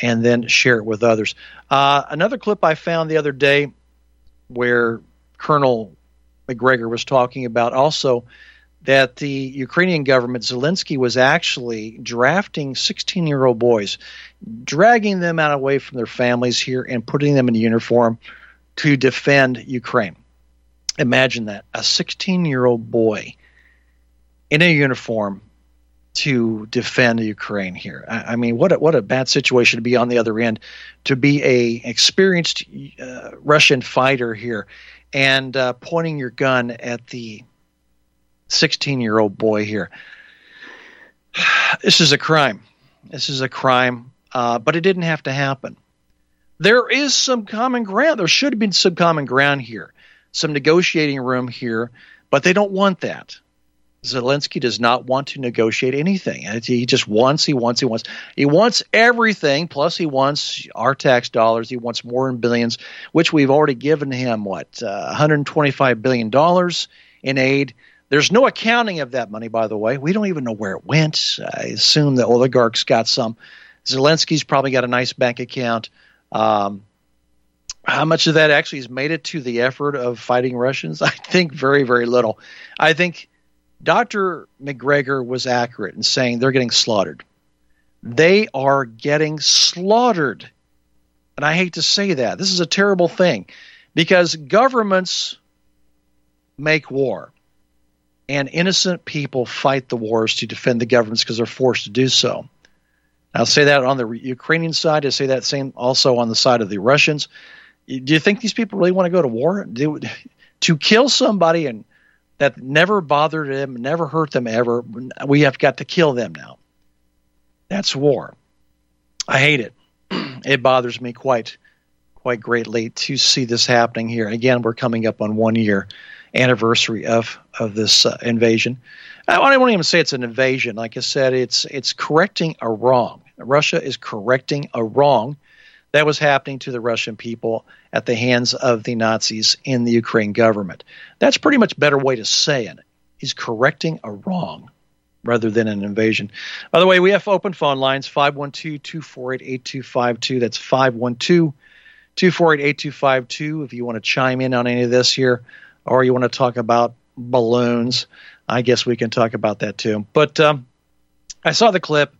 and then share it with others. Uh, another clip I found the other day where Colonel Macgregor was talking about also that the Ukrainian government, Zelensky, was actually drafting 16 year old boys, dragging them out away from their families here and putting them in uniform to defend Ukraine. Imagine that a 16 year old boy in a uniform to defend Ukraine here. I, I, mean, what a, what a bad situation to be on the other end, to be a experienced uh, Russian fighter here, and uh, pointing your gun at the 16 year old boy here. This is a crime. This is a crime, uh, but it didn't have to happen. There is some common ground. There should have been some common ground here, some negotiating room here, but they don't want that. Zelensky does not want to negotiate anything. He just wants, he wants, he wants, he wants everything. Plus, he wants our tax dollars. He wants more in billions, which we've already given him what uh, 125 billion dollars in aid. There's no accounting of that money, by the way. We don't even know where it went. I assume the oligarchs got some. Zelensky's probably got a nice bank account. Um, how much of that actually has made it to the effort of fighting Russians? I think very, very little. I think Dr. Macgregor was accurate in saying they're getting slaughtered. They are getting slaughtered. And I hate to say that. This is a terrible thing because governments make war and innocent people fight the wars to defend the governments because they're forced to do so. I'll say that on the Ukrainian side. I say that same also on the side of the Russians. Do you think these people really want to go to war? Do, to kill somebody and that never bothered them, never hurt them ever. We have got to kill them now. That's war. I hate it. it bothers me quite quite greatly to see this happening here. Again, we're coming up on one year. Anniversary of of this uh, invasion. I don't even say it's an invasion. Like I said, it's it's correcting a wrong. Russia is correcting a wrong that was happening to the Russian people at the hands of the Nazis in the Ukraine government. That's pretty much better way to say it. He's correcting a wrong rather than an invasion. By the way, we have open phone lines 512 248 8252. That's 512 248 8252 if you want to chime in on any of this here or you want to talk about balloons. I guess we can talk about that too. But um, I saw the clip,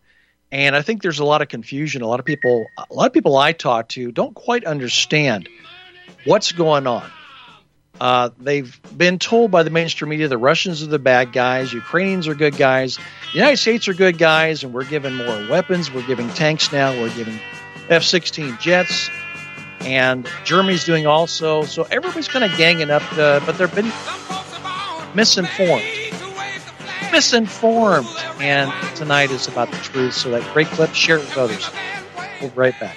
and I think there's a lot of confusion. A lot of people, a lot of people I talk to, don't quite understand what's going on. Uh, they've been told by the mainstream media the Russians are the bad guys, Ukrainians are good guys, the United States are good guys, and we're giving more weapons. We're giving tanks now. We're giving F-16 jets, and Germany's doing also. So everybody's kind of ganging up, uh, but they've been misinformed. Misinformed. And tonight is about the truth. So that great clip, share it with others. We'll be right back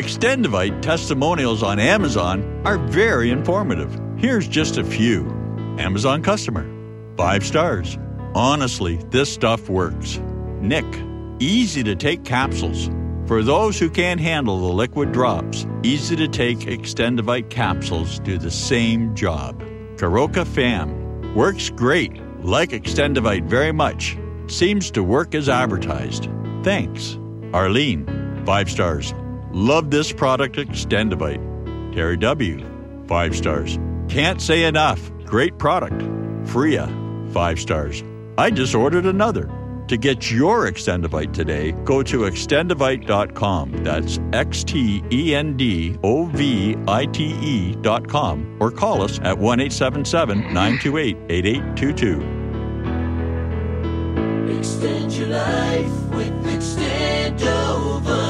Extendovite testimonials on Amazon are very informative. Here's just a few Amazon customer, five stars. Honestly, this stuff works. Nick, easy to take capsules. For those who can't handle the liquid drops, easy to take Extendovite capsules do the same job. Karoka Fam works great. Like Extendovite very much. Seems to work as advertised. Thanks. Arlene, five stars. Love this product, Extendovite. Terry W., five stars. Can't say enough. Great product. Freya, five stars. I just ordered another. To get your Extendivite today, go to extendovite.com. That's X T E N D O V I T E.com or call us at 1 877 928 8822. Extend your life with Extendovite.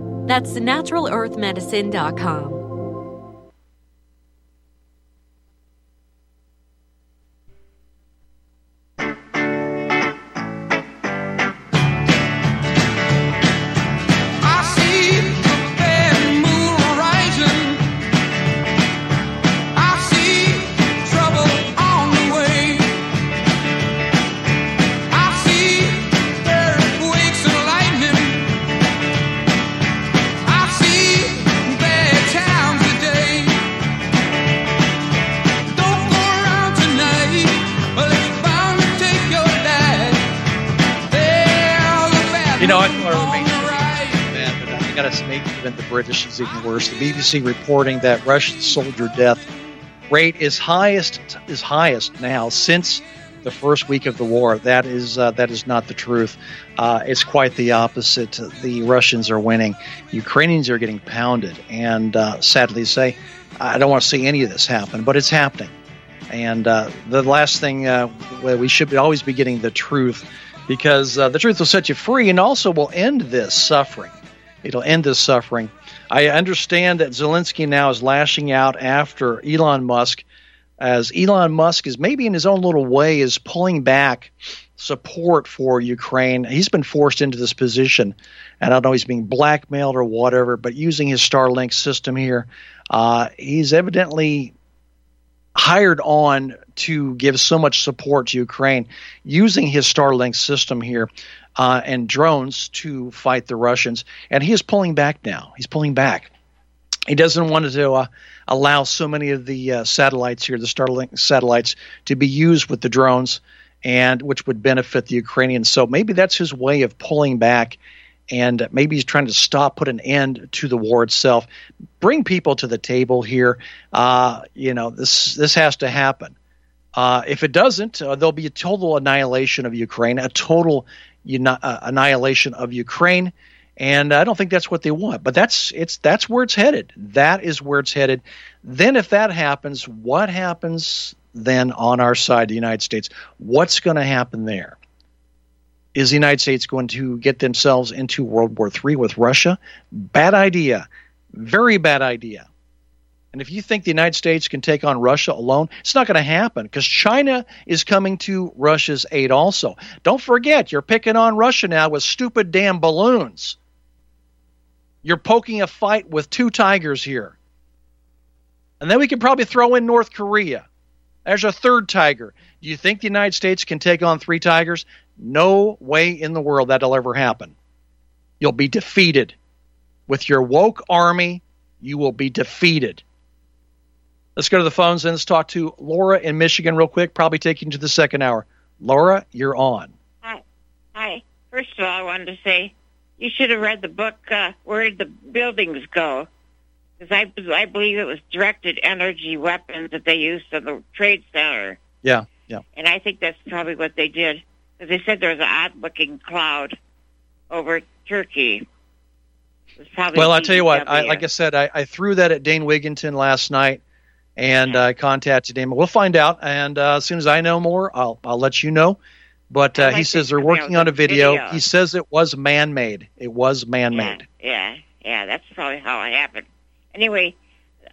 That's naturalearthmedicine.com. British is even worse. The BBC reporting that Russian soldier death rate is highest is highest now since the first week of the war. That is uh, that is not the truth. Uh, it's quite the opposite. The Russians are winning. Ukrainians are getting pounded, and uh, sadly say, I don't want to see any of this happen, but it's happening. And uh, the last thing uh, we should always be getting the truth, because uh, the truth will set you free, and also will end this suffering. It'll end this suffering. I understand that Zelensky now is lashing out after Elon Musk as Elon Musk is maybe in his own little way is pulling back support for Ukraine. He's been forced into this position, and I don't know he's being blackmailed or whatever, but using his Starlink system here, uh, he's evidently hired on to give so much support to Ukraine using his Starlink system here uh, and drones to fight the Russians. And he is pulling back now. He's pulling back. He doesn't want to uh, allow so many of the uh, satellites here, the Starlink satellites, to be used with the drones, and which would benefit the Ukrainians. So maybe that's his way of pulling back, and maybe he's trying to stop, put an end to the war itself, bring people to the table here. Uh, you know, this this has to happen. Uh, if it doesn't, uh, there'll be a total annihilation of Ukraine, a total uh, annihilation of Ukraine and I don't think that's what they want. But that's it's that's where it's headed. That is where it's headed. Then, if that happens, what happens then on our side, the United States? What's going to happen there? Is the United States going to get themselves into World War III with Russia? Bad idea. Very bad idea. And if you think the United States can take on Russia alone, it's not going to happen because China is coming to Russia's aid also. Don't forget, you're picking on Russia now with stupid damn balloons. You're poking a fight with two tigers here. And then we can probably throw in North Korea. There's a third tiger. Do you think the United States can take on three tigers? No way in the world that'll ever happen. You'll be defeated. With your woke army, you will be defeated. Let's go to the phones and let's talk to Laura in Michigan real quick, probably taking to the second hour. Laura, you're on. Hi. Hi. First of all, I wanted to say you should have read the book uh, Where Did the Buildings Go? Because I, I believe it was directed energy weapons that they used in the Trade Center. Yeah, yeah. And I think that's probably what they did. Because they said there was an odd-looking cloud over Turkey. Well, I'll tell you what, I, like I said, I, I, threw that at Dane Wigington last night, and I uh, contacted him. We'll find out, and uh, as soon as I know more, I'll I'll let you know. But uh, like he says they're working on a video. video. He says it was man made. It was man made. Yeah, yeah, yeah, that's probably how it happened. Anyway,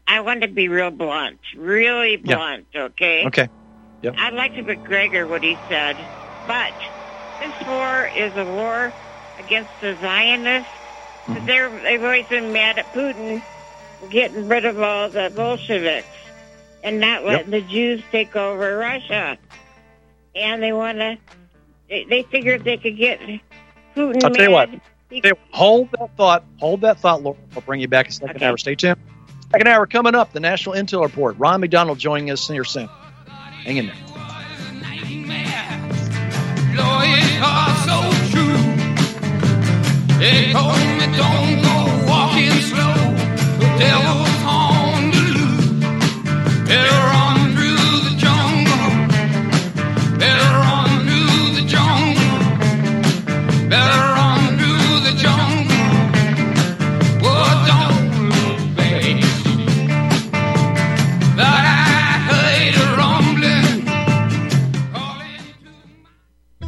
I want to be real blunt, really blunt. Yeah. Okay. Okay. Yep. I'd like to Macgregor what he said, but this war is a war against the Zionists. Mm-hmm. They're, they've always been mad at Putin getting rid of all the Bolsheviks and not letting yep. the Jews take over Russia. And they want to they, they figured they could get Putin. I'll tell you what. hold that thought. Hold that thought, Laura. I'll bring you back a second okay. hour. Stay tuned. Second hour coming up. The National Intel Report. Ron McDonald joining us here soon. Hang in there. They told me don't go walking slow. The devil's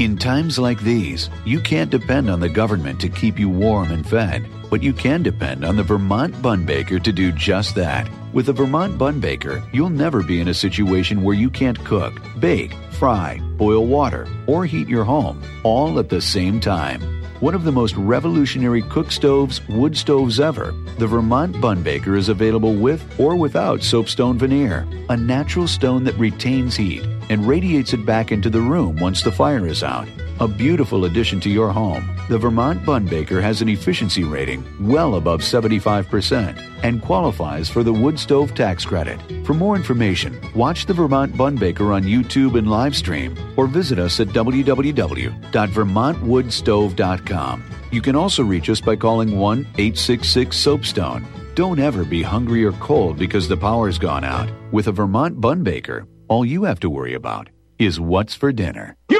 In times like these, you can't depend on the government to keep you warm and fed, but you can depend on the Vermont Bun Baker to do just that. With the Vermont Bun Baker, you'll never be in a situation where you can't cook, bake, fry, boil water, or heat your home all at the same time. One of the most revolutionary cook stoves, wood stoves ever, the Vermont Bun Baker is available with or without soapstone veneer, a natural stone that retains heat and radiates it back into the room once the fire is out. A beautiful addition to your home, the Vermont Bun Baker has an efficiency rating well above 75% and qualifies for the wood stove tax credit. For more information, watch the Vermont Bun Baker on YouTube and live stream or visit us at www.vermontwoodstove.com. You can also reach us by calling 1 866 Soapstone. Don't ever be hungry or cold because the power's gone out. With a Vermont Bun Baker, all you have to worry about is what's for dinner. You